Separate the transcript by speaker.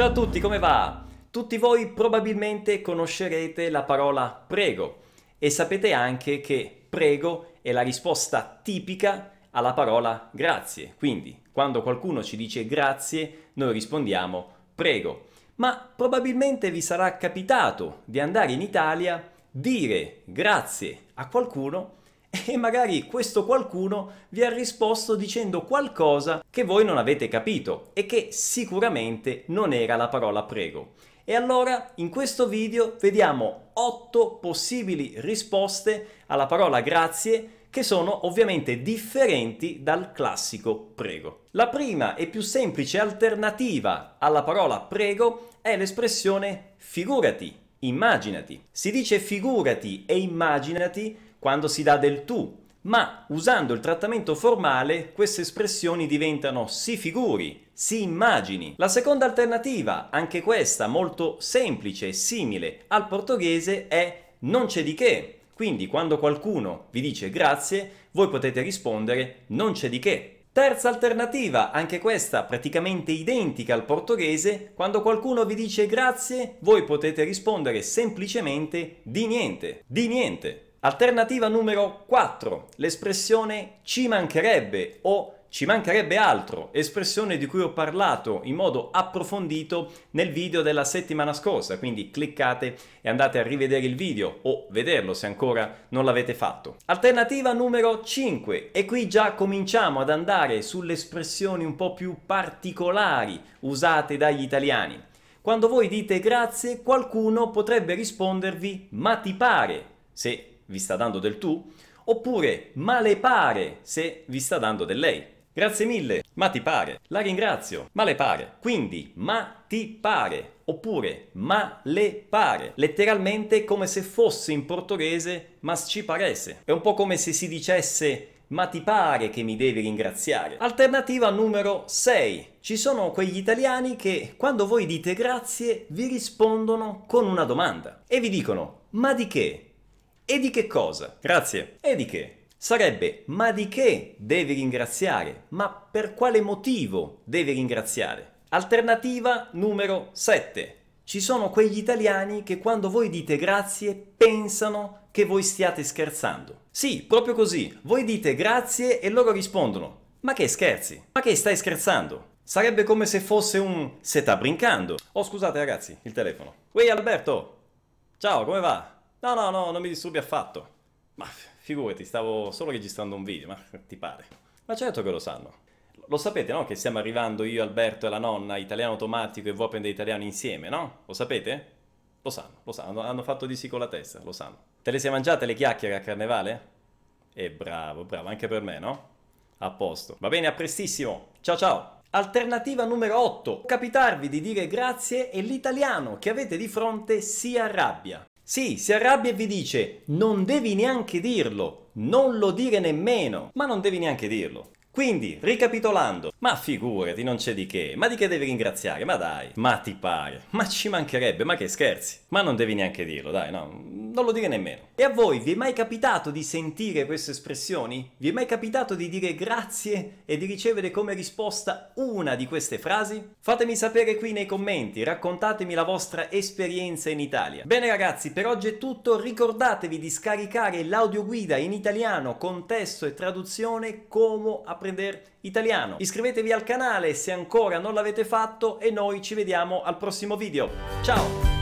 Speaker 1: Ciao a tutti, come va? Tutti voi probabilmente conoscerete la parola prego e sapete anche che prego è la risposta tipica alla parola grazie. Quindi, quando qualcuno ci dice grazie, noi rispondiamo prego. Ma probabilmente vi sarà capitato di andare in Italia, dire grazie a qualcuno e magari questo qualcuno vi ha risposto dicendo qualcosa che voi non avete capito e che sicuramente non era la parola prego. E allora in questo video vediamo 8 possibili risposte alla parola grazie che sono ovviamente differenti dal classico prego. La prima e più semplice alternativa alla parola prego è l'espressione figurati, immaginati. Si dice figurati e immaginati quando si dà del tu, ma usando il trattamento formale queste espressioni diventano si figuri, si immagini. La seconda alternativa, anche questa molto semplice e simile al portoghese, è non c'è di che. Quindi quando qualcuno vi dice grazie, voi potete rispondere non c'è di che. Terza alternativa, anche questa praticamente identica al portoghese, quando qualcuno vi dice grazie, voi potete rispondere semplicemente di niente, di niente. Alternativa numero 4, l'espressione ci mancherebbe o ci mancherebbe altro, espressione di cui ho parlato in modo approfondito nel video della settimana scorsa, quindi cliccate e andate a rivedere il video o vederlo se ancora non l'avete fatto. Alternativa numero 5 e qui già cominciamo ad andare sulle espressioni un po' più particolari usate dagli italiani. Quando voi dite grazie, qualcuno potrebbe rispondervi ma ti pare, se vi sta dando del tu, oppure ma le pare, se vi sta dando del lei. Grazie mille, ma ti pare. La ringrazio, ma le pare. Quindi, ma ti pare. Oppure, ma le pare. Letteralmente come se fosse in portoghese, ma ci paresse. È un po' come se si dicesse ma ti pare che mi devi ringraziare? Alternativa numero 6. Ci sono quegli italiani che quando voi dite grazie vi rispondono con una domanda e vi dicono ma di che? E di che cosa? Grazie. E di che? sarebbe ma di che devi ringraziare? Ma per quale motivo devi ringraziare? Alternativa numero 7. Ci sono quegli italiani che quando voi dite grazie pensano che voi stiate scherzando. Sì, proprio così. Voi dite grazie e loro rispondono ma che scherzi? Ma che stai scherzando? Sarebbe come se fosse un se sta brincando. Oh scusate ragazzi, il telefono. Uè Alberto! Ciao, come va? No, no, no, non mi disturbi affatto. Ma Figurati, stavo solo registrando un video, ma ti pare? Ma certo che lo sanno. Lo sapete, no? Che stiamo arrivando io, Alberto e la nonna, italiano automatico e Vopen italiano insieme, no? Lo sapete? Lo sanno, lo sanno, hanno fatto di sì con la testa, lo sanno. Te le sei mangiate le chiacchiere a carnevale? E bravo, bravo, anche per me, no? A posto. Va bene, a prestissimo. Ciao ciao. Alternativa numero 8. Capitarvi di dire grazie e l'italiano che avete di fronte si arrabbia. Sì, si arrabbia e vi dice non devi neanche dirlo, non lo dire nemmeno, ma non devi neanche dirlo. Quindi, ricapitolando, ma figurati, non c'è di che, ma di che devi ringraziare, ma dai, ma ti pare, ma ci mancherebbe, ma che scherzi, ma non devi neanche dirlo, dai, no, non lo dire nemmeno. E a voi vi è mai capitato di sentire queste espressioni? Vi è mai capitato di dire grazie e di ricevere come risposta una di queste frasi? Fatemi sapere qui nei commenti, raccontatemi la vostra esperienza in Italia. Bene ragazzi, per oggi è tutto, ricordatevi di scaricare l'audioguida in italiano con testo e traduzione come a apprender italiano. Iscrivetevi al canale se ancora non l'avete fatto e noi ci vediamo al prossimo video. Ciao!